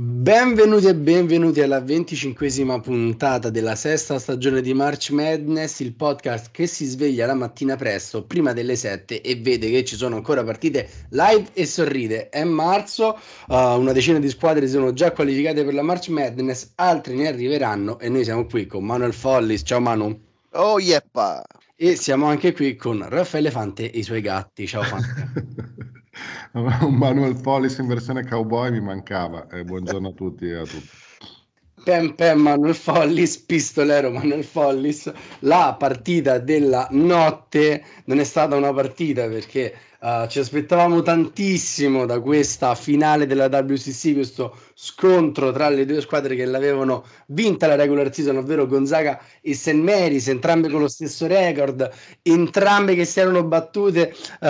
Benvenuti e benvenuti alla venticinquesima puntata della sesta stagione di March Madness, il podcast che si sveglia la mattina presto, prima delle 7 e vede che ci sono ancora partite live e sorride. È marzo, uh, una decina di squadre sono già qualificate per la March Madness, altre ne arriveranno e noi siamo qui con Manuel Follis. Ciao Manu. Oh yeppa! E siamo anche qui con Raffaele Fante e i suoi gatti. Ciao Fante. un Manuel Follis in versione cowboy mi mancava. Eh, buongiorno a tutti e a tutti. Pem Pem Manuel Follis, pistolero Manuel Follis. La partita della notte non è stata una partita perché Uh, ci aspettavamo tantissimo da questa finale della WCC, questo scontro tra le due squadre che l'avevano vinta la regular season, ovvero Gonzaga e St. Mary's, entrambe con lo stesso record, entrambe che si erano battute uh,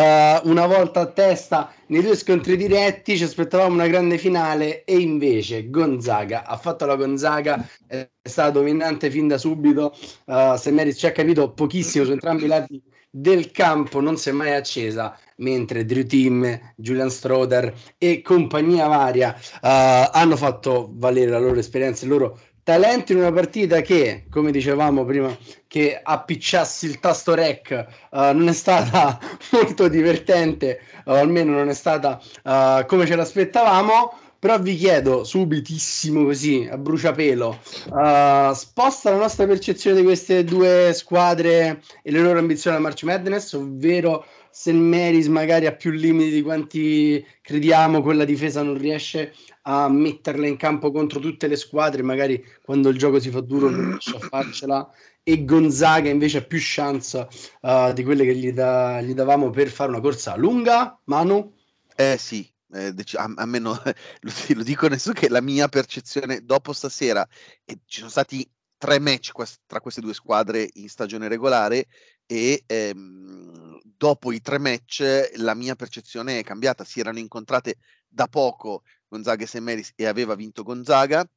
una volta a testa nei due scontri diretti. Ci aspettavamo una grande finale e invece Gonzaga ha fatto la Gonzaga, è stata dominante fin da subito. Uh, St. Mary's ci ha capito pochissimo su entrambi i lati del campo non si è mai accesa, mentre Drew Team, Julian Stroder e compagnia varia uh, hanno fatto valere la loro esperienza, il loro talento in una partita che, come dicevamo prima, che appicciassi il tasto rec uh, non è stata molto divertente, o almeno non è stata uh, come ce l'aspettavamo. Però vi chiedo subitissimo così, a bruciapelo, uh, sposta la nostra percezione di queste due squadre e le loro ambizioni alla March Madness, ovvero se il Meris magari ha più limiti di quanti crediamo, quella difesa non riesce a metterla in campo contro tutte le squadre, magari quando il gioco si fa duro non riesce a farcela e Gonzaga invece ha più chance uh, di quelle che gli, da, gli davamo per fare una corsa lunga, Manu? Eh sì, eh, a, a me no, lo, lo, dico senso che la mia percezione dopo stasera, e ci sono stati tre match quest- tra queste due squadre in stagione regolare e ehm, dopo i tre match la mia percezione è cambiata, si erano incontrate da poco Gonzaga e Semmeris e aveva vinto Gonzaga,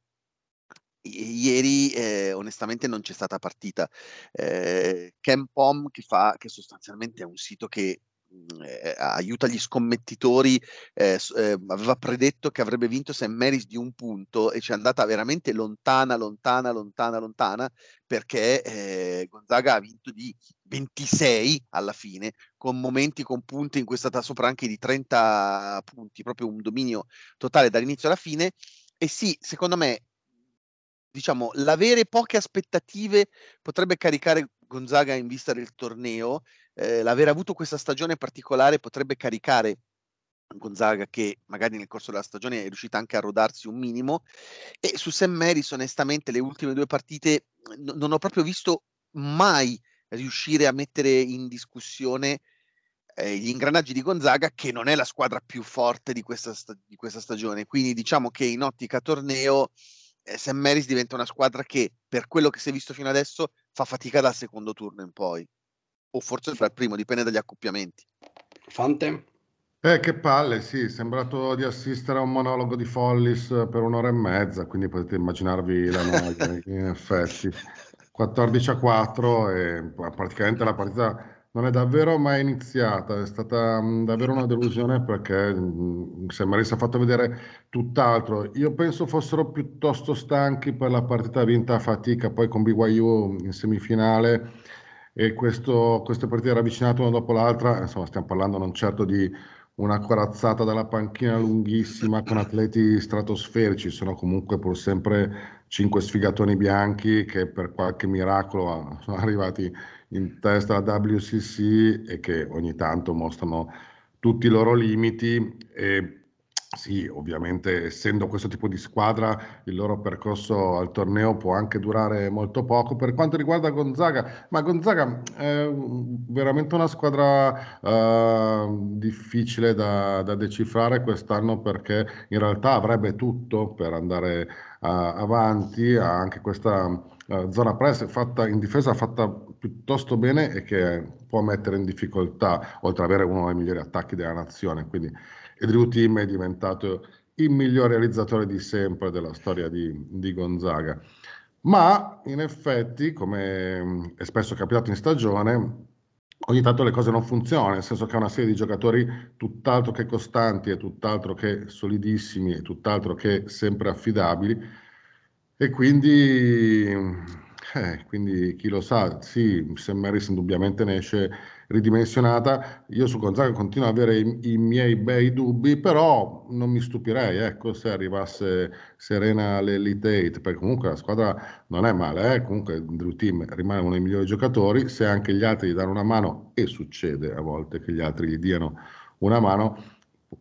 ieri eh, onestamente non c'è stata partita. Eh, Campom che fa, che sostanzialmente è un sito che eh, aiuta gli scommettitori, eh, eh, aveva predetto che avrebbe vinto St. Mary's di un punto e ci è andata veramente lontana, lontana, lontana, lontana, perché eh, Gonzaga ha vinto di 26 alla fine, con momenti con punti in cui è stata sopra anche di 30 punti, proprio un dominio totale dall'inizio alla fine. E sì, secondo me, diciamo, l'avere poche aspettative potrebbe caricare Gonzaga in vista del torneo eh, l'aver avuto questa stagione particolare potrebbe caricare Gonzaga che magari nel corso della stagione è riuscita anche a rodarsi un minimo. E su Sam Maris onestamente le ultime due partite n- non ho proprio visto mai riuscire a mettere in discussione eh, gli ingranaggi di Gonzaga che non è la squadra più forte di questa, sta- di questa stagione. Quindi diciamo che in ottica torneo eh, Sam Maris diventa una squadra che per quello che si è visto fino adesso fa fatica dal secondo turno in poi o forse fra il primo, dipende dagli accoppiamenti. Fante? Eh, che palle, sì, è sembrato di assistere a un monologo di Follis per un'ora e mezza, quindi potete immaginarvi la noia, in effetti. 14 a 4 e praticamente la partita non è davvero mai iniziata, è stata mh, davvero una delusione perché mh, sembra si è fatto vedere tutt'altro. Io penso fossero piuttosto stanchi per la partita vinta a fatica, poi con BYU in semifinale e questo, queste partite ravvicinate una dopo l'altra, insomma stiamo parlando non certo di una corazzata dalla panchina lunghissima con atleti stratosferici, sono comunque pur sempre cinque sfigatoni bianchi che per qualche miracolo sono arrivati in testa alla WCC e che ogni tanto mostrano tutti i loro limiti e Sì, ovviamente essendo questo tipo di squadra, il loro percorso al torneo può anche durare molto poco. Per quanto riguarda Gonzaga, ma Gonzaga è veramente una squadra uh, difficile da, da, decifrare quest'anno perché in realtà avrebbe tutto per andare uh, avanti, ha anche questa uh, zona press fatta in difesa fatta piuttosto bene e che può mettere in difficoltà, oltre ad avere uno dei migliori attacchi della nazione. Quindi e Drew Team è diventato il miglior realizzatore di sempre della storia di, di Gonzaga. Ma in effetti, come è spesso capitato in stagione, ogni tanto le cose non funzionano, nel senso che ha una serie di giocatori tutt'altro che costanti e tutt'altro che solidissimi e tutt'altro che sempre affidabili. E quindi, eh, quindi chi lo sa, sì, Sam Maris indubbiamente ne esce ridimensionata. Io su Gonzaga continuo ad avere i, i, miei bei dubbi, però non mi stupirei ecco, se arrivasse Serena all'Elite 8, perché comunque la squadra non è male, eh? comunque Drew Team rimane uno dei migliori giocatori, se anche gli altri gli danno una mano, e succede a volte che gli altri gli diano una mano,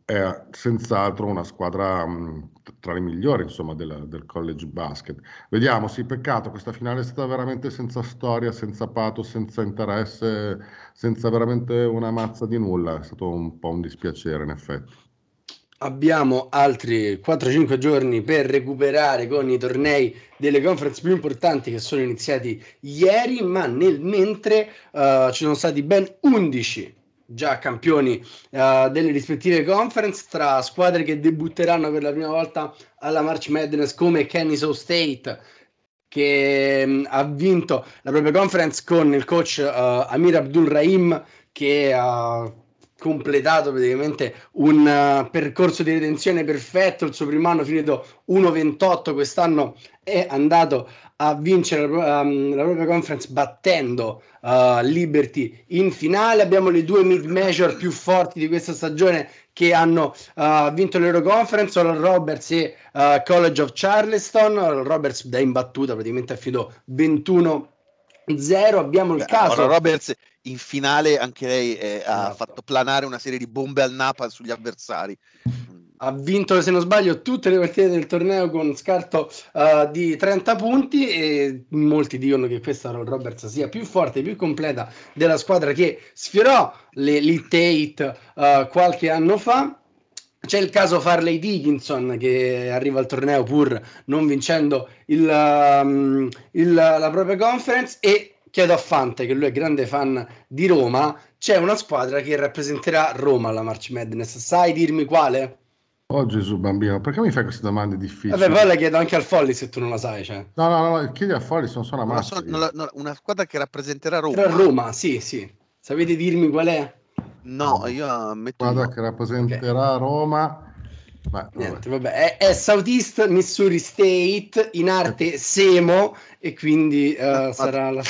è senz'altro una squadra mh, tra le migliori insomma, della, del college basket. Vediamo, sì, peccato, questa finale è stata veramente senza storia, senza pato, senza interesse, senza veramente una mazza di nulla, è stato un po' un dispiacere in effetti. Abbiamo altri 4-5 giorni per recuperare con i tornei delle conference più importanti che sono iniziati ieri, ma nel mentre uh, ci sono stati ben 11 già campioni uh, delle rispettive conference tra squadre che debutteranno per la prima volta alla March Madness come Kennesaw State che um, ha vinto la propria conference con il coach uh, Amir Abdul Rahim che ha completato praticamente un uh, percorso di redenzione perfetto. Il suo primo anno finito 1-28 quest'anno è andato a vincere la, um, la propria conference battendo uh, Liberty in finale. Abbiamo le due mid major più forti di questa stagione che hanno uh, vinto l'Euro Conference, Oral Roberts e uh, College of Charleston. Oral Roberts da imbattuta praticamente affidò 21 0 abbiamo il Beh, caso Roberts in finale anche lei eh, ha esatto. fatto planare una serie di bombe al Napa sugli avversari ha vinto, se non sbaglio, tutte le partite del torneo con scarto uh, di 30 punti e molti dicono che questa Roberts sia più forte, più completa della squadra che sfiorò l'Elite 8 uh, qualche anno fa. C'è il caso Farley Dickinson che arriva al torneo pur non vincendo il, um, il, la propria conference e chiedo a Fante, che lui è grande fan di Roma, c'è una squadra che rappresenterà Roma alla March Madness. Sai dirmi quale? Oh Gesù bambino, perché mi fai queste domande difficili? Vabbè, poi la chiedo anche al Folli se tu non la sai. Cioè. No, no, no, chiedi al Folli, sono solo una so, no, no, una squadra che rappresenterà Roma. Tra Roma, sì, sì. Sapete dirmi qual è? No, io metto... Squadra che rappresenterà okay. Roma... Beh, Niente, vabbè. È, è, Southeast Missouri State, in arte Semo, e quindi uh, sarà la,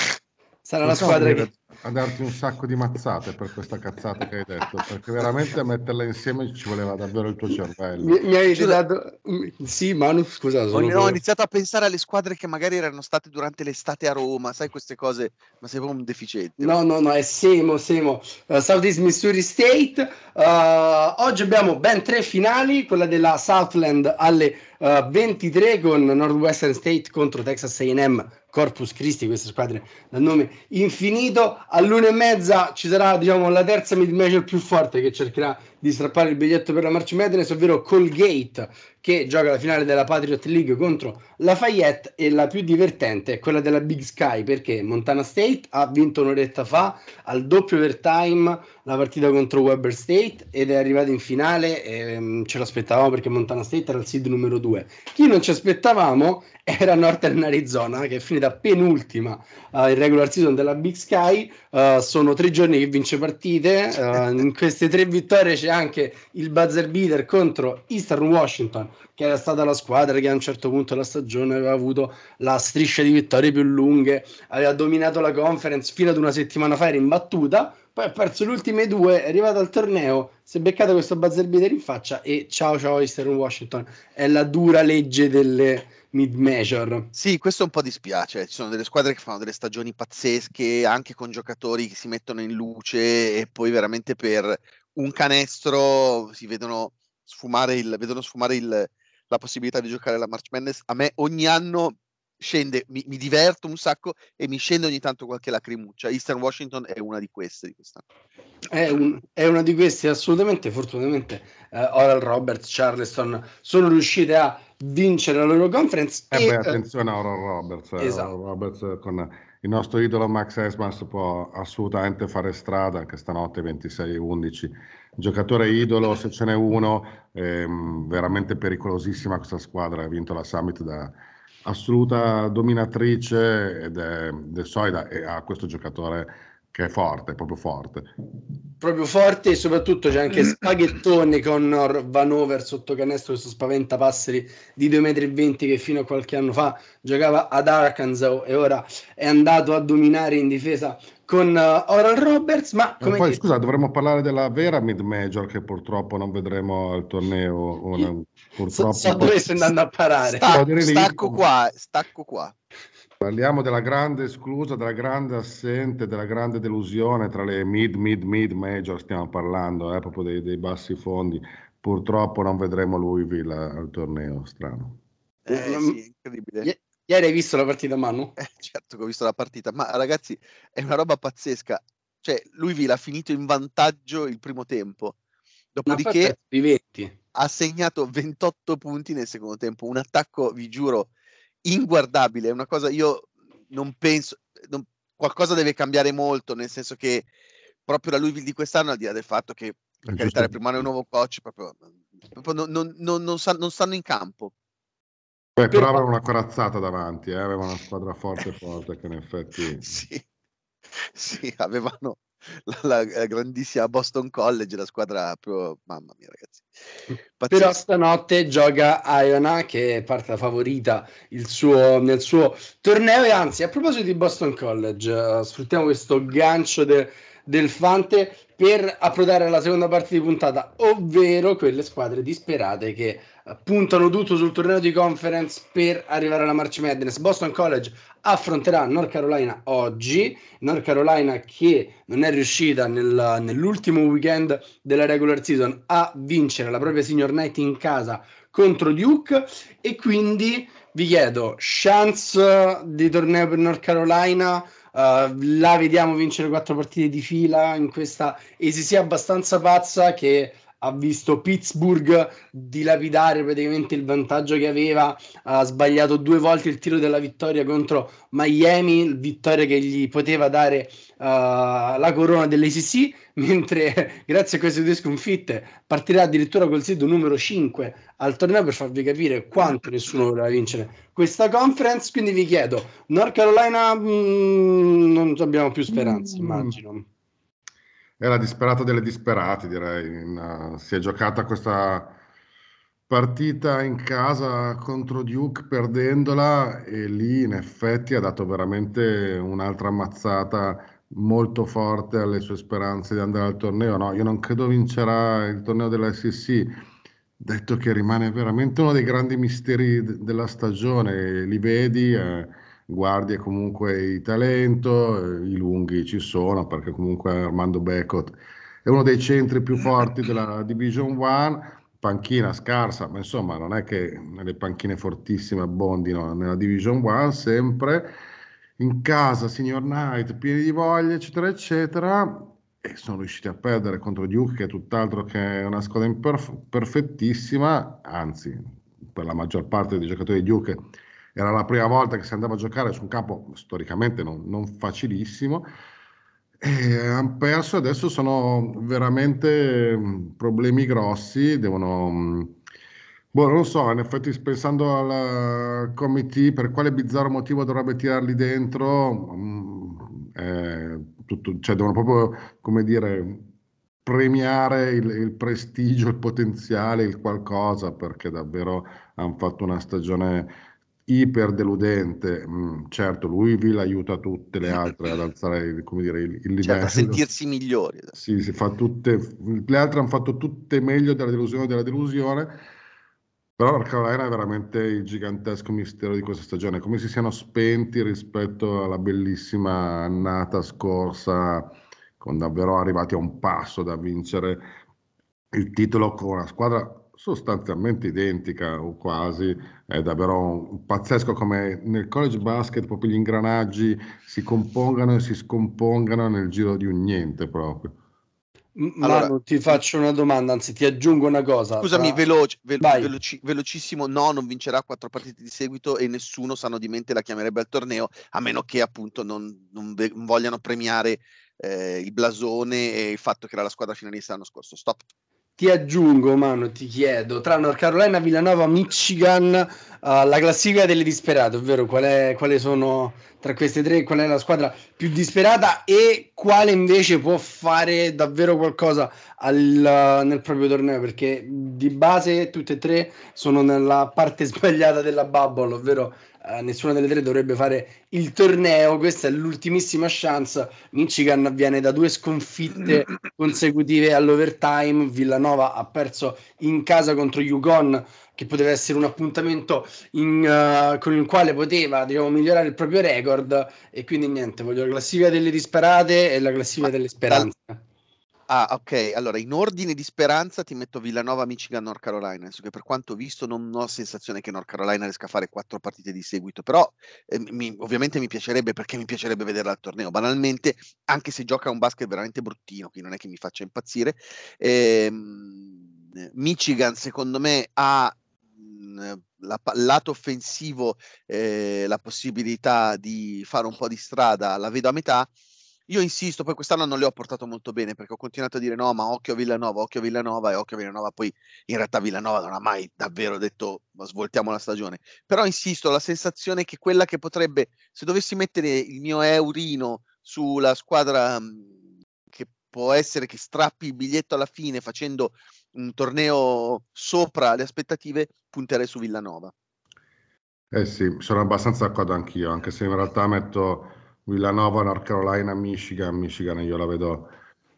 sarà la squadra che a darti un sacco di mazzate per questa cazzata che hai detto, perché veramente a metterla insieme ci voleva davvero il tuo cervello. Mi, mi hai dato... Sì, Manu, scusa. Ho, ho iniziato a pensare alle squadre che magari erano state durante l'estate a Roma, sai queste cose, ma sei proprio un deficiente. No, no, no, è Semo, Semo. Uh, Southeast Missouri State. Uh, oggi abbiamo ben tre finali, quella della Southland alle uh, eh, 23 con Northwestern State contro Texas A&M Corpus Christi, queste squadre dal nome infinito. All'una e mezza ci sarà diciamo, la terza mid major più forte che cercherà di strappare il biglietto per la March Madness, ovvero Colgate che gioca la finale della Patriot League contro Lafayette e la più divertente è quella della Big Sky perché Montana State ha vinto un'oretta fa al doppio overtime la partita contro Weber State ed è arrivata in finale e um, ce l'aspettavamo perché Montana State era il seed numero 2. Chi non ci aspettavamo era Northern Arizona che è finita penultima uh, in regular season della Big Sky. Uh, sono tre giorni che vince partite. Uh, in queste tre vittorie c'è anche il buzzer beater contro Eastern Washington, che era stata la squadra che a un certo punto della stagione aveva avuto la striscia di vittorie più lunghe, aveva dominato la conference fino ad una settimana fa, era imbattuta. Poi ha perso le ultime due, è arrivato al torneo, si è beccato questo buzzer beater in faccia e ciao ciao Eastern Washington. È la dura legge delle, mid major. Sì, questo un po' dispiace. Ci sono delle squadre che fanno delle stagioni pazzesche, anche con giocatori che si mettono in luce e poi veramente per un canestro si vedono sfumare il, vedono sfumare il, la possibilità di giocare la March Madness. A me ogni anno scende, mi, mi, diverto un sacco e mi scende ogni tanto qualche lacrimuccia. Eastern Washington è una di queste di quest'anno. È, un, è una di queste, assolutamente. Fortunatamente, uh, Oral Roberts, Charleston sono riuscite a vincere la loro conference. Eh e, beh, attenzione a Oral Roberts. Eh, esatto. Oral Roberts con il nostro idolo Max Esmas può assolutamente fare strada anche stanotte 26-11. Giocatore idolo, se ce n'è uno, ehm, veramente pericolosissima questa squadra. Ha vinto la Summit da assoluta dominatrice ed è, ed è solida e ha questo giocatore che è forte, proprio forte. Proprio forte e soprattutto c'è anche Spaghettone con Van Over sotto canestro, questo spaventapasseri di 2,20 m che fino a qualche anno fa giocava ad Arkansas e ora è andato a dominare in difesa con uh, Oral Roberts, ma come poi, scusa, dovremmo parlare della vera mid major che purtroppo non vedremo al torneo. Una, purtroppo, so, so dove stai andando a parare. Sta, stacco qua, stacco qua. Parliamo della grande esclusa, della grande assente, della grande delusione tra le mid, mid, mid major, stiamo parlando, eh, proprio dei, dei bassi fondi. Purtroppo non vedremo Louisville al torneo, strano. Eh, sì, incredibile. Ieri hai visto la partita, Manu? Eh, certo che ho visto la partita, ma ragazzi, è una roba pazzesca. Cioè, Louisville ha finito in vantaggio il primo tempo, dopodiché ha segnato 28 punti nel secondo tempo, un attacco, vi giuro, inguardabile, è una cosa, io non penso, non, qualcosa deve cambiare molto, nel senso che proprio la Louisville di quest'anno, al di là del fatto che per carità, primo anno è un nuovo coach, proprio, proprio non, non, non stanno in campo. Beh, però avevano una corazzata davanti, eh? avevano una squadra forte forte che in effetti... sì, sì, avevano la, la, grandissima Boston College, la squadra proprio... Mamma mia ragazzi. Pazzesco. Però stanotte gioca Iona che è parte favorita suo, nel suo torneo e anzi a proposito di Boston College, uh, sfruttiamo questo gancio de, del Fante per approdare alla seconda parte di puntata, ovvero quelle squadre disperate che puntano tutto sul torneo di conference per arrivare alla March Madness. Boston College affronterà North Carolina oggi, North Carolina che non è riuscita nel, nell'ultimo weekend della regular season a vincere la propria senior night in casa contro Duke e quindi vi chiedo chance di torneo per North Carolina? Uh, la vediamo vincere quattro partite di fila in questa ECC abbastanza pazza che ha visto Pittsburgh dilapidare praticamente il vantaggio che aveva, ha sbagliato due volte il tiro della vittoria contro Miami, vittoria che gli poteva dare uh, la corona dell'ACC, mentre grazie a queste due sconfitte partirà addirittura col sito numero 5 al torneo per farvi capire quanto nessuno voleva vincere questa conference, quindi vi chiedo, North Carolina mh, mm, non abbiamo più speranze, mm. immagino. È la disperata delle disperate, direi. In, uh, si è giocata questa partita in casa contro Duke perdendola e lì in effetti ha dato veramente un'altra ammazzata molto forte alle sue speranze di andare al torneo. No, io non credo vincerà il torneo della detto che rimane veramente uno dei grandi misteri d- della stagione. Li vedi, eh, guardie comunque il talento, eh, i lunghi ci sono perché comunque Armando Becot è uno dei centri più forti della Division 1, panchina scarsa, ma insomma non è che le panchine fortissime abbondino nella Division 1 sempre, in casa Signor Knight, pieni di voglia, eccetera, eccetera, e sono riusciti a perdere contro Duke che è tutt'altro che una squadra imperf- perfettissima, anzi per la maggior parte dei giocatori di Duke era la prima volta che si andava a giocare su un campo storicamente non, non facilissimo. E hanno perso adesso sono veramente mm, problemi grossi, devono... Mm, boh, non so, in effetti pensando al committee, per quale bizzarro motivo dovrebbe tirarli dentro, eh, tutto, cioè devono proprio, come dire, premiare il, il, prestigio, il potenziale, il qualcosa, perché davvero hanno fatto una stagione iper deludente. Mm, certo, Louisville aiuta tutte le altre ad alzare come dire, il, il livello. Certo, a sentirsi migliori. Sì, si fa tutte, le altre hanno fatto tutte meglio della delusione della delusione. Però la Carolina è veramente il gigantesco mistero di questa stagione, come si siano spenti rispetto alla bellissima annata scorsa, con davvero arrivati a un passo da vincere il titolo con una squadra sostanzialmente identica o quasi, è davvero pazzesco come nel college basket proprio gli ingranaggi si compongano e si scompongano nel giro di un niente proprio. Allora, Manu, ti faccio una domanda, anzi ti aggiungo una cosa. Scusami, tra... veloce, ve- veloci- velocissimo, no, non vincerà quattro partite di seguito e nessuno sano di mente la chiamerebbe al torneo, a meno che appunto non, non ve- vogliano premiare eh, il blasone e il fatto che era la squadra finalista l'anno scorso. Stop. Ti aggiungo, Manu, ti chiedo, tra North Carolina, Villanova, Michigan, uh, la classifica delle disperate, ovvero qual è, quali sono tra queste tre, qual è la squadra più disperata e quale invece può fare davvero qualcosa al, nel proprio torneo, perché di base tutte e tre sono nella parte sbagliata della bubble, ovvero uh, nessuna delle tre dovrebbe fare il torneo. Questa è l'ultimissima chance. Michigan viene da due sconfitte consecutive all'overtime. Villanova ha perso in casa contro Yukon, che poteva essere un appuntamento in, uh, con il quale poteva diciamo, migliorare il proprio record. E quindi niente, voglio la classifica delle disperate e la classifica delle speranze. Ah, ok. Allora, in ordine di speranza ti metto Villanova, Michigan, North Carolina. Adesso che per quanto visto non ho sensazione che North Carolina riesca a fare quattro partite di seguito, però eh, mi, ovviamente mi piacerebbe perché mi piacerebbe vederla al torneo. Banalmente, anche se gioca un basket veramente bruttino, che non è che mi faccia impazzire. Ehm, Michigan, secondo me, ha mh, la, lato offensivo eh, la possibilità di fare un po' di strada, la vedo a metà io insisto, poi quest'anno non le ho portato molto bene perché ho continuato a dire no, ma occhio a Villanova, occhio a Villanova e occhio a Villanova. Poi in realtà Villanova non ha mai davvero detto svoltiamo la stagione. Però insisto, la sensazione che quella che potrebbe, se dovessi mettere il mio eurino sulla squadra mhmm, che può essere che strappi il biglietto alla fine facendo un torneo sopra le aspettative, punterei su Villanova. Eh sì, sono abbastanza d'accordo anch'io, anche se in realtà metto Villanova, North Carolina, Michigan, Michigan io la vedo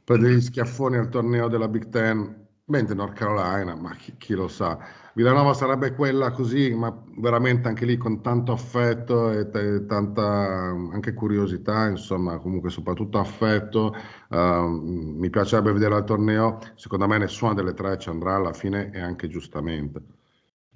prendere gli schiaffoni al torneo della Big Ten, mentre North Carolina, ma chi, chi, lo sa. Villanova sarebbe quella così, ma veramente anche lì con tanto affetto e t- tanta anche curiosità, insomma, comunque soprattutto affetto. Uh, mi piacerebbe vedere al torneo, secondo me nessuna delle tre ci andrà alla fine e anche giustamente.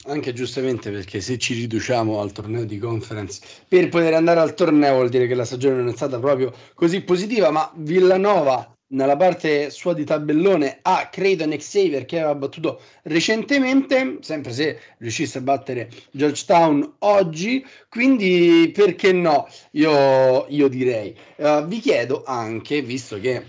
Anche giustamente perché se ci riduciamo al torneo di conference per poter andare al torneo vuol dire che la stagione non è stata proprio così positiva, ma Villanova nella parte sua di tabellone ha Creighton Xavier che aveva battuto recentemente, sempre se riuscisse a battere Georgetown oggi, quindi perché no? Io, io direi. Uh, vi chiedo anche, visto che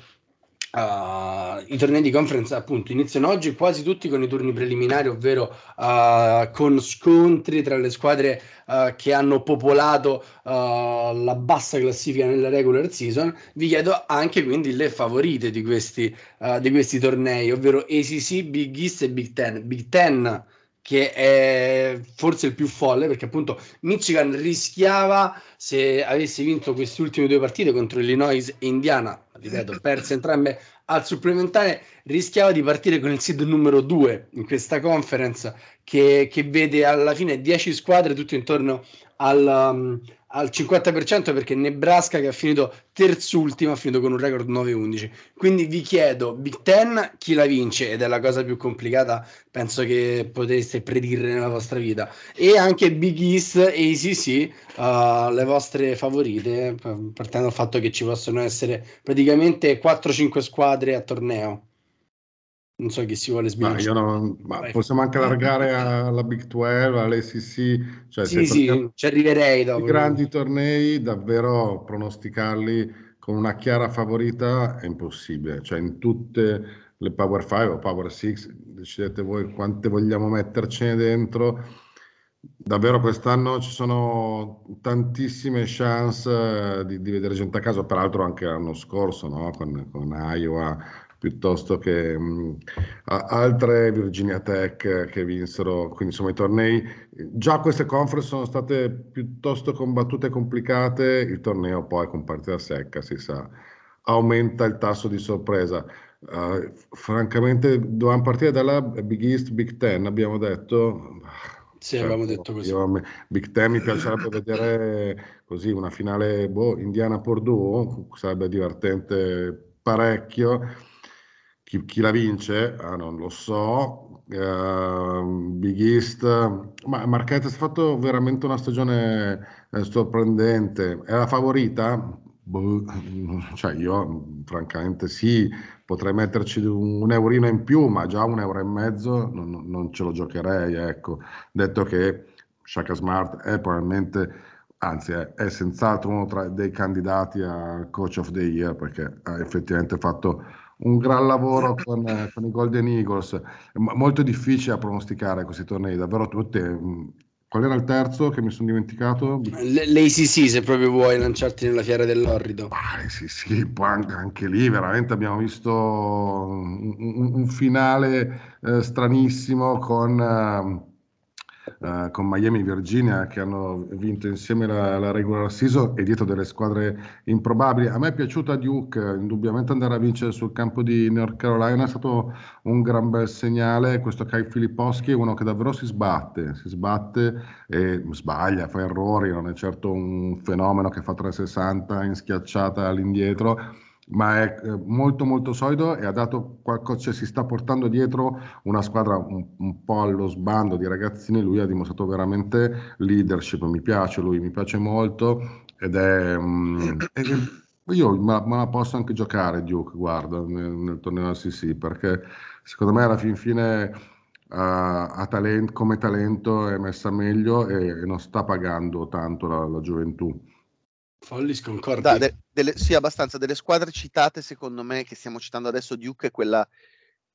Uh, I tornei di conference appunto iniziano oggi quasi tutti con i turni preliminari, ovvero uh, con scontri tra le squadre uh, che hanno popolato la bassa classifica nella regular season. Vi chiedo anche quindi le favorite di questi, di questi tornei, ovvero ACC, Big East e Big Ten. Big Ten che è forse il più folle perché appunto Michigan rischiava se avesse vinto queste ultime due partite contro Illinois e Indiana, ripeto, perse entrambe al supplementare, rischiava di partire con il seed numero 2 in questa conference che, che vede alla fine 10 squadre tutte intorno al, um, al 50% perché Nebraska che ha finito terzultima ha finito con un record 9-11 quindi vi chiedo Big Ten chi la vince? Ed è la cosa più complicata penso che potreste predire nella vostra vita. E anche Big East e ACC uh, le vostre favorite partendo dal fatto che ci possono essere praticamente 4-5 squadre a torneo non so chi si vuole sbilanciare. Ma, non, ma possiamo anche allargare alla Big 12, all'SEC. Cioè, sì, sì, ci arriverei dopo. I grandi tornei, davvero pronosticarli con una chiara favorita è impossibile. Cioè, in tutte le Power 5 o Power 6, decidete voi quante vogliamo mettercene dentro. Davvero quest'anno ci sono tantissime chance eh, di, di vedere gente a caso, peraltro anche l'anno scorso no? con, con Iowa, piuttosto che mh, altre Virginia Tech che vinsero, quindi insomma i tornei, già queste conference sono state piuttosto combattute e complicate, il torneo poi con partita secca si sa, aumenta il tasso di sorpresa. Uh, francamente dovevamo partire dalla Big East, Big Ten, abbiamo detto... Sì, certo, avevamo detto così. Io, Big Ten mi piacerebbe vedere così una finale boh, Indiana-Purdue, sarebbe divertente parecchio chi, chi la vince? Ah, non lo so. Uh, Big East, ma Marquette si è fatto veramente una stagione eh, sorprendente. È la favorita? Boh, cioè io francamente sì, potrei metterci un, eurino in più, ma già un euro e mezzo non, non ce lo giocherei. Ecco. Detto che Shaka Smart è probabilmente, anzi è, è senz'altro uno tra dei candidati a Coach of the Year perché ha effettivamente fatto un gran lavoro con, eh, con, i Golden Eagles. È molto difficile a pronosticare questi tornei, davvero tutte. Mm, qual era il terzo che mi sono dimenticato? L'ACC, se proprio vuoi lanciarti nella fiera dell'orrido. Ah, sì, sì, anche, lì veramente abbiamo visto un, un, un finale eh, stranissimo con... Eh, uh, con Miami e Virginia che hanno vinto insieme la, la, regular season e dietro delle squadre improbabili. A me è piaciuta Duke, indubbiamente andare a vincere sul campo di North Carolina è stato un gran bel segnale. Questo Kai Filipposchi è uno che davvero si sbatte, si sbatte e sbaglia, fa errori, non è certo un fenomeno che fa 360 in schiacciata all'indietro ma è eh, molto molto solido e ha dato qualcosa, cioè si sta portando dietro una squadra un, un, po' allo sbando di ragazzini, lui ha dimostrato veramente leadership, mi piace lui, mi piace molto ed è... Um, io me la, posso anche giocare Duke, guarda, nel, nel torneo SEC, perché secondo me alla fin fine uh, a talent, come talento è messa meglio e, e non sta pagando tanto la, la gioventù. Follis concorda. De, sì, abbastanza. Delle squadre citate, secondo me, che stiamo citando adesso, Duke è quella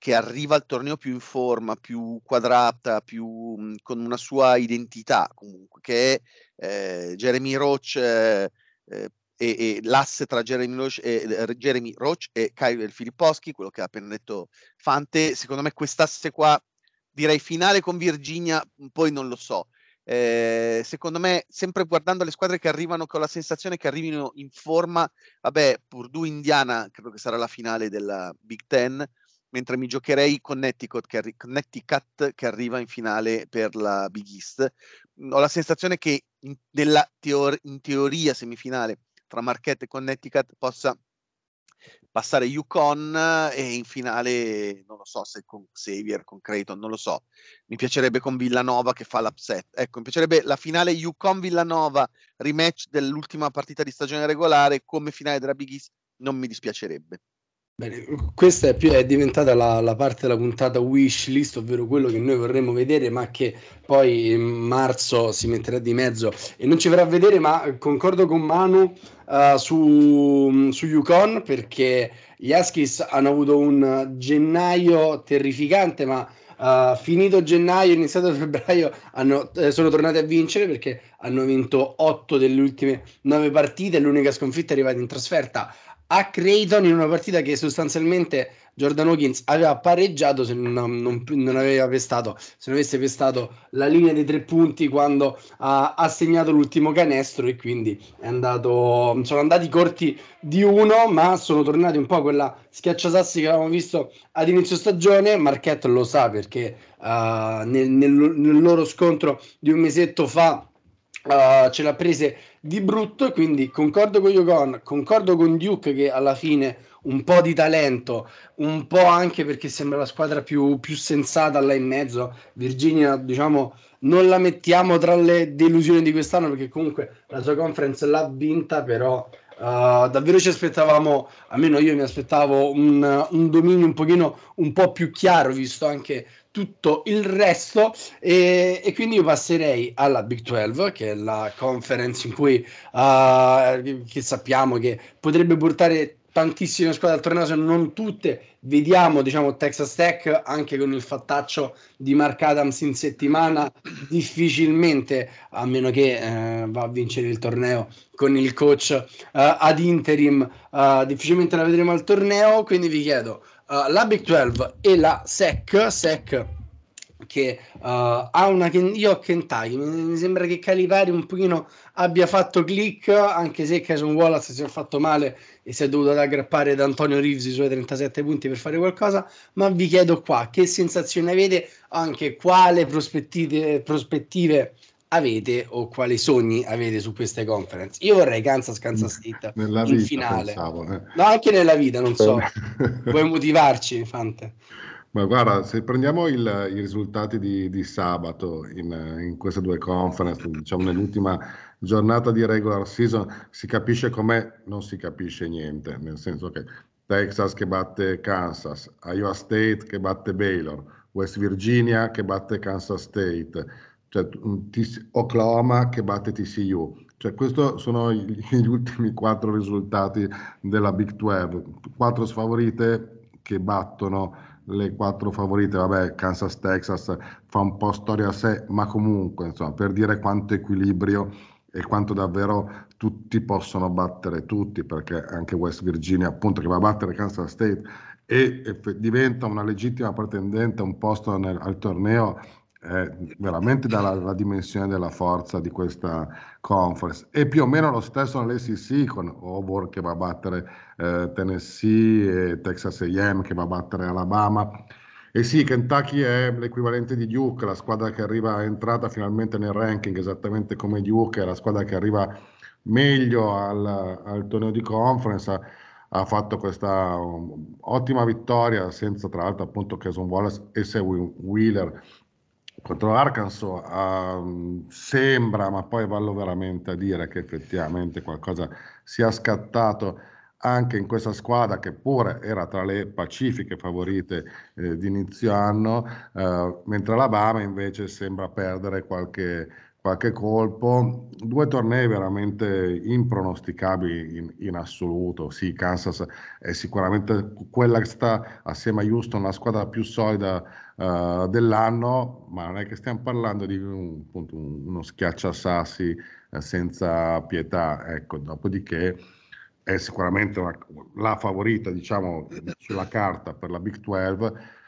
che arriva al torneo più in forma, più quadrata, più, mh, con una sua identità comunque, che è eh, Jeremy Roach eh, eh, e, e, l'asse tra Jeremy Roach e, eh, Jeremy Roach e Kyle Filipposchi, quello che ha appena detto Fante. Secondo me quest'asse qua, direi finale con Virginia, poi non lo so. Eh, secondo me, sempre guardando le squadre che arrivano, che ho la sensazione che arrivino in forma, vabbè, Purdue Indiana credo che sarà la finale della Big Ten, mentre mi giocherei Connecticut che, arri- Connecticut che arriva in finale per la Big East. Ho la sensazione che in, teor- in teoria semifinale tra Marquette e Connecticut possa passare Yukon e in finale non lo so se con Xavier, con Creighton, non lo so. Mi piacerebbe con Villanova che fa l'upset. Ecco, mi piacerebbe la finale Yukon Villanova rematch dell'ultima partita di stagione regolare come finale della Big East, non mi dispiacerebbe. Bene, questa è, più, è diventata la, la, parte della puntata wish list, ovvero quello che noi vorremmo vedere, ma che poi marzo si metterà di mezzo e non ci verrà a vedere. Ma concordo con Manu uh, su, su Yukon perché gli Huskies hanno avuto un gennaio terrificante, ma uh, finito gennaio, iniziato febbraio, hanno, eh, sono tornati a vincere perché hanno vinto 8 delle ultime 9 partite. L'unica sconfitta è arrivata in trasferta a Creighton in una partita che sostanzialmente Jordan Hawkins aveva pareggiato se non, non, non, aveva pestato, se non avesse pestato la linea dei tre punti quando ha, ha segnato l'ultimo canestro e quindi andato, sono andati corti di uno ma sono tornati un po' quella schiacciasassi che avevamo visto ad inizio stagione. Marquette lo sa perché uh, nel, nel, nel loro scontro di un mesetto fa Uh, ce l'ha prese di brutto, quindi concordo con Yokon, concordo con Duke che alla fine un po' di talento, un po' anche perché sembra la squadra più, più sensata là in mezzo. Virginia, diciamo, non la mettiamo tra le delusioni di quest'anno perché comunque la sua conference l'ha vinta, però Uh, davvero ci aspettavamo, almeno io mi aspettavo un, un, dominio un pochino un po' più chiaro, visto anche tutto il resto e, e, quindi io passerei alla Big 12 che è la conference in cui uh, che sappiamo che potrebbe portare tantissime squadre al torneo se non tutte. Vediamo diciamo Texas Tech anche con il fattaccio di Mark Adams in settimana difficilmente a meno che eh, va a vincere il torneo con il coach uh, ad interim uh, difficilmente la vedremo al torneo. Quindi vi chiedo uh, la Big 12 e la SEC, SEC che uh, ha una io a Kentucky mi sembra che Calipari un pochino abbia fatto click anche se Cason Wallace si è fatto male e si è dovuto aggrappare da Antonio Reeves i suoi 37 punti per fare qualcosa ma vi chiedo qua che sensazione avete anche quale prospettive, prospettive avete o quali sogni avete su queste conference. Io vorrei Kansas Kansas State nella in vita, finale. Pensavo, eh. No, anche nella vita, non so. Vuoi motivarci, Fante? Ma guarda, se prendiamo il, i risultati di, di sabato in, in, queste due conference, diciamo nell'ultima giornata di regular season, si capisce com'è, non si capisce niente, nel senso che Texas che batte Kansas, Iowa State che batte Baylor, West Virginia che batte Kansas State, cioè, Oklahoma che batte TCU. Cioè, questi sono gli ultimi quattro risultati della Big 12, quattro sfavorite che battono le quattro favorite, vabbè, Kansas Texas fa un po' storia a sé, ma comunque, insomma, per dire quanto equilibrio e quanto davvero tutti possono battere tutti, perché anche West Virginia, appunto, che va a battere Kansas State e, e diventa una legittima pretendente un posto nel, al torneo, è veramente dalla la dimensione della forza di questa conference. E più o meno lo stesso nell'SEC con Auburn che va a battere eh, Tennessee e Texas AM che va a battere Alabama. E sì, Kentucky è l'equivalente di Duke, la squadra che arriva entrata finalmente nel ranking esattamente come Duke, è la squadra che arriva meglio al, al torneo di conference. Ha, ha fatto questa um, ottima vittoria senza tra l'altro appunto Cason Wallace e Sewi Wheeler contro Arkansas uh, sembra, ma poi vallo veramente a dire che effettivamente qualcosa sia scattato anche in questa squadra che pure era tra le pacifiche favorite eh, di inizio anno, eh, mentre Alabama invece sembra perdere qualche, qualche colpo. Due tornei veramente impronosticabili in, in, assoluto. Sì, Kansas è sicuramente quella che sta assieme a Houston la squadra più solida uh, dell'anno, ma non è che stiamo parlando di un, appunto, uno schiacciasassi uh, senza pietà. Ecco, dopodiché è sicuramente una, la favorita, diciamo, sulla carta per la Big 12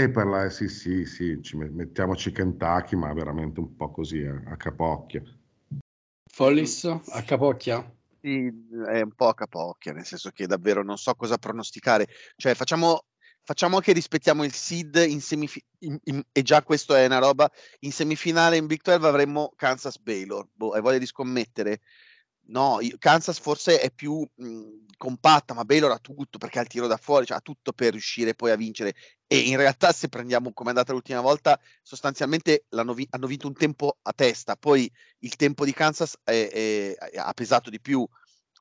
e per la SEC, sì, ci mettiamoci Kentucky, ma veramente un po' così a, a capocchia. Follis, a capocchia? Sì, è un po' a capocchia, nel senso che davvero non so cosa pronosticare. Cioè, facciamo, facciamo che rispettiamo il seed in semifinale, e già questo è una roba, in semifinale in Big 12 avremmo Kansas Baylor. Boh, hai voglia di scommettere? No, Kansas forse è più mh, compatta, ma Baylor ha tutto perché ha il tiro da fuori, cioè ha tutto per riuscire poi a vincere. E in realtà, se prendiamo come è andata l'ultima volta, sostanzialmente vi- hanno vinto un tempo a testa. Poi il tempo di Kansas è, è, ha pesato di più,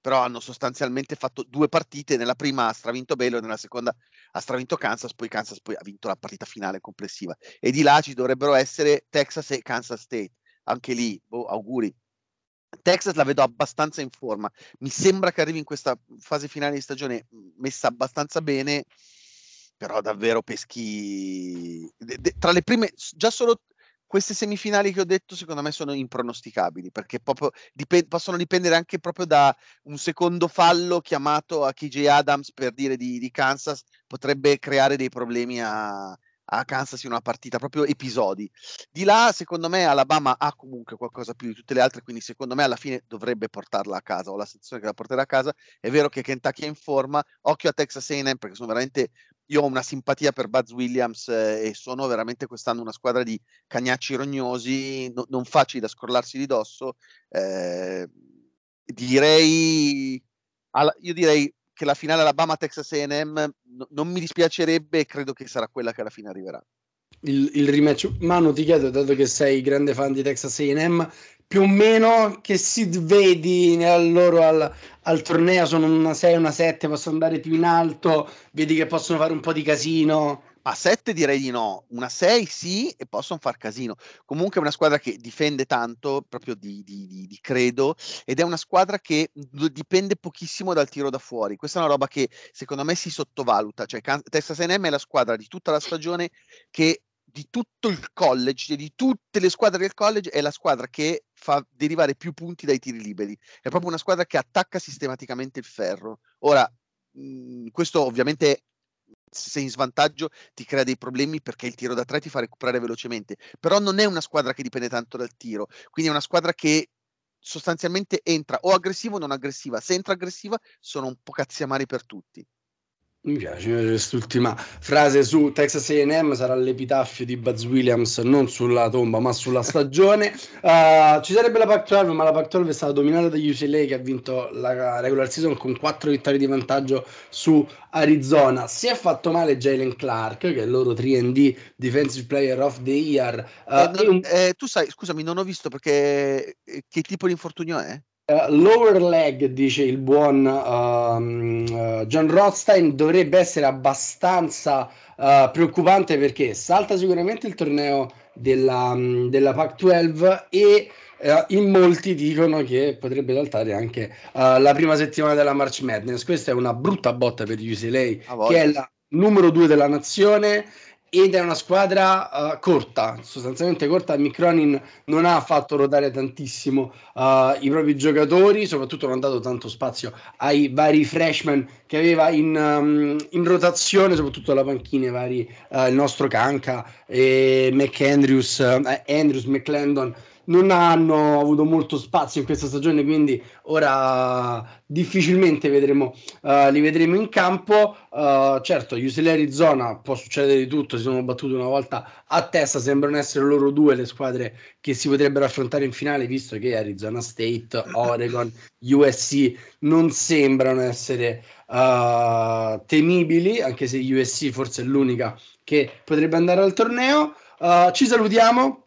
però hanno sostanzialmente fatto due partite. Nella prima ha stravinto Baylor, nella seconda ha stravinto Kansas, poi Kansas poi ha vinto la partita finale complessiva. E di là ci dovrebbero essere Texas e Kansas State. Anche lì, boh, auguri Texas la vedo abbastanza in forma. Mi sembra che arrivi in questa fase finale di stagione messa abbastanza bene, però davvero peschi. De- de- tra le prime, già solo queste semifinali che ho detto, secondo me sono impronosticabili perché proprio dipend- possono dipendere anche proprio da un secondo fallo chiamato a KJ Adams per dire di, di Kansas, potrebbe creare dei problemi a, a Kansas in una partita, proprio episodi. Di là, secondo me, Alabama ha comunque qualcosa più di tutte le altre, quindi secondo me alla fine dovrebbe portarla a casa, ho la sensazione che la porterà a casa. È vero che Kentucky è in forma, occhio a Texas A&M perché sono veramente, io ho una simpatia per Buzz Williams eh, e sono veramente quest'anno una squadra di cagnacci rognosi, no, non facili da scorlarsi di dosso. Eh, direi, io direi che la finale Alabama-Texas A&M no, non mi dispiacerebbe e credo che sarà quella che alla fine arriverà. Il, il rematch, Manu ti chiedo, dato che sei grande fan di Texas A&M, più o meno che si vedi loro al, al torneo, sono una 6, una 7, possono andare più in alto, vedi che possono fare un po' di casino. A 7 direi di no, una 6 sì e possono far casino. Comunque è una squadra che difende tanto, proprio di, di, di, di, credo, ed è una squadra che dipende pochissimo dal tiro da fuori. Questa è una roba che secondo me si sottovaluta. Cioè, Texas A&M è la squadra di tutta la stagione che di tutto il college, cioè di tutte le squadre del college, è la squadra che fa derivare più punti dai tiri liberi. È proprio una squadra che attacca sistematicamente il ferro. Ora, mh, questo ovviamente se sei in svantaggio ti crea dei problemi perché il tiro da tre ti fa recuperare velocemente, però non è una squadra che dipende tanto dal tiro, quindi è una squadra che sostanzialmente entra o aggressiva o non aggressiva, se entra aggressiva sono un po' cazzi amari per tutti. Mi piace, mi piace quest'ultima frase su Texas A&M, sarà l'epitaffio di Buzz Williams, non sulla tomba ma sulla stagione. Uh, ci sarebbe la Pac-12, ma la Pac-12 è stata dominata dagli UCLA che ha vinto la regular season con quattro vittorie di vantaggio su Arizona. Si è fatto male Jalen Clark, che è il loro 3D Defensive Player of the Year. Uh, eh, non, un... eh, tu sai, scusami, non ho visto perché eh, che tipo di infortunio è? Uh, lower leg, dice il buon uh, John Rothstein, dovrebbe essere abbastanza uh, preoccupante perché salta sicuramente il torneo della, um, della Pac-12 e in molti dicono che potrebbe saltare anche la prima settimana della March Madness. Questa è una brutta botta per UCLA, che è la numero due della nazione ed è una squadra uh, corta, sostanzialmente corta. Micronin non ha fatto ruotare tantissimo uh, i propri giocatori, soprattutto non ha dato tanto spazio ai vari freshman che aveva in, um, in rotazione, soprattutto alla panchina, vari, uh, il nostro Canca e McAndrews, Andrews, McClendon non hanno avuto molto spazio in questa stagione, quindi ora difficilmente vedremo, uh, li vedremo in campo. Uh, certo, UCLA Arizona può succedere di tutto, si sono battuti una volta a testa, sembrano essere loro due le squadre che si potrebbero affrontare in finale, visto che Arizona State, Oregon, USC non sembrano essere uh, temibili, anche se USC forse è l'unica che potrebbe andare al torneo. ci salutiamo,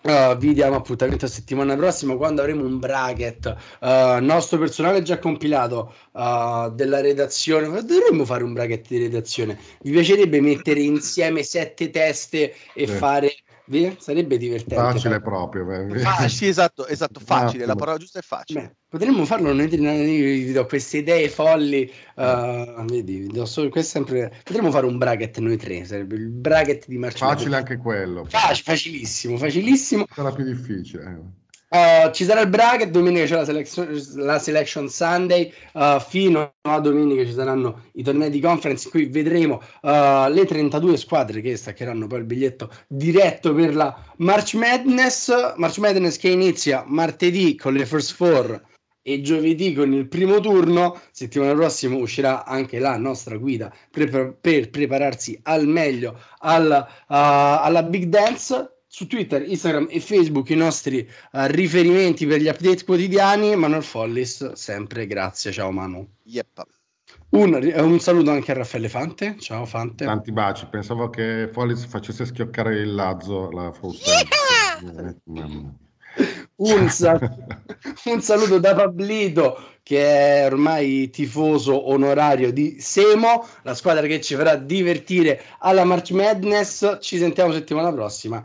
Uh, vi diamo appuntamento a settimana prossima quando avremo un bracket. Uh, nostro personale già compilato uh, della redazione. Dovremmo fare un bracket di redazione. Vi piacerebbe mettere insieme sette teste e sì. fare Via? Sarebbe divertente. Facile proprio. Facile, sì, esatto, esatto, facile. La parola giusta è facile. Beh, potremmo farlo noi, vi do queste idee folli. Uh, vedi, do solo, sempre, potremmo fare un bracket noi tre. Sarebbe il bracket di Marcello. Facile anche quello. Facile, facilissimo, facilissimo. Sarà più difficile. Eh. Uh, ci sarà il bracket, domenica c'è la selection, la selection Sunday, uh, fino a domenica ci saranno i tornei di conference in cui vedremo uh, le 32 squadre che staccheranno poi il biglietto diretto per la March Madness, March Madness che inizia martedì con le first four e giovedì con il primo turno, settimana prossima uscirà anche la nostra guida per, per prepararsi al meglio alla, alla Big Dance su Twitter, Instagram e Facebook i nostri uh, riferimenti per gli update quotidiani. Manuel Follis, sempre grazie. Ciao Manu. Yep. Un, un, saluto anche a Raffaele Fante. Ciao Fante. Tanti baci. Pensavo che Follis facesse schioccare il lazzo la frusta. Yeah! un, sal- un, saluto da Pablito che è ormai tifoso onorario di Semo, la squadra che ci farà divertire alla March Madness. Ci sentiamo settimana prossima.